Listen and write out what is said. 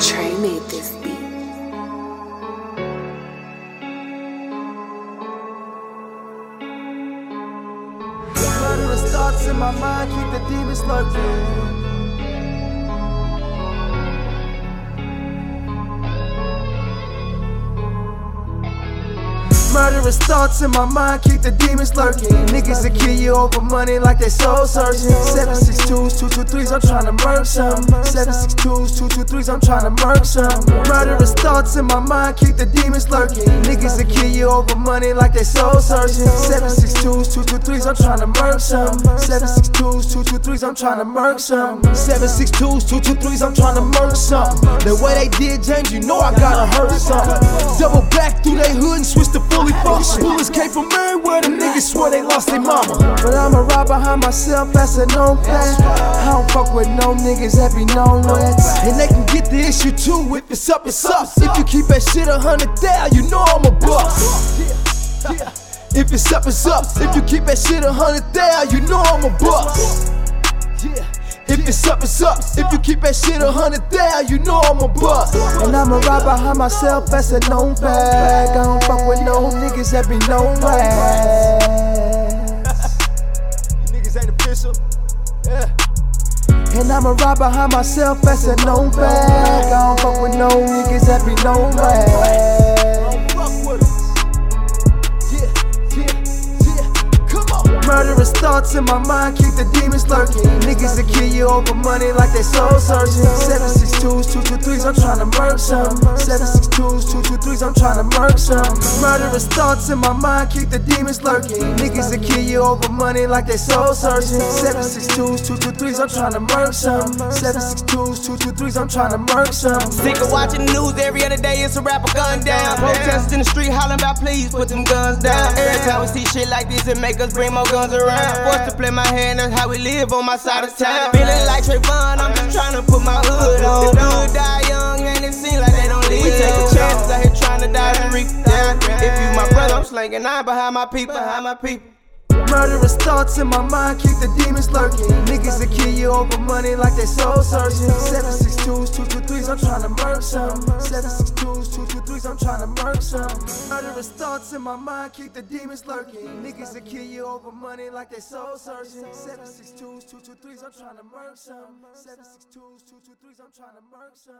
Trey made this beat. Murderous thoughts in my mind keep the demons lurking. Murderous thoughts in my mind keep the demons lurking. Niggas that kill you over money like they soul searching. 762s, 223s, I'm trying to murk some. 762s, 223s, I'm trying to murk some. Murderous thoughts in my mind keep the demons lurking. Niggas that kill you over money like they soul searching. 762s, 223s, I'm trying to murk some. 762s, 223s, I'm trying to murk some. 762s, 223s, I'm trying to murk some. The way they did James, you know I gotta hurt some. Double back through they hood and switch to fully mama. But I'ma ride behind myself, that's a known fact. I don't fuck with no niggas that be known rats. And they can get the issue too. If it's up, it's up. If you keep that shit a hundred down, you know I'm a bust. If it's up, it's up. If you keep that shit a hundred down, you know I'm a bust. If it's up, it's up. If you keep that shit a hundred down, you know I'm a bust. And I'ma ride behind myself, that's a known fact. I don't fuck with no niggas that be known rats. Official. Yeah. And I'ma ride behind myself, that's a known fact. I don't fuck with no niggas that be known rats. Murderous thoughts in my mind keep the demons lurking. Niggas that kill you over money like they soul searching. 762s, 223s, I'm trying to murk some. 762s, 223s, I'm trying to murk some. Murderous thoughts in my mind keep the demons lurking. Niggas that kill you over money like they soul searching. 762s, 223s, I'm trying to murk some. 762s, 223s, I'm trying to murk some. Sick of watching the news every other day, it's a rapper gun down. Protest in the street hollering about please put them guns down. Every time we see shit like this, it make us bring more guns around. Forced to play my hand, that's how we live on my side of town. Feeling like Trayvon, I'm just trying to put my hood on. The hood die young, and it seems like they don't live. We taking chances out here trying to die and reap down. If you my brother, I'm slinging nine behind my people, behind my people. Murderous thoughts in my mind keep the demons lurking. Niggas that kill you over money like they soul searching. 762s, 223s, I'm trying to murk some. 762s, 223s, I'm trying to murk some. Murderous thoughts in my mind keep the demons lurking. Niggas that kill you over money like they soul searching. 762s, 223s, I'm trying to murk some. 762s, 223s, I'm trying to murk some.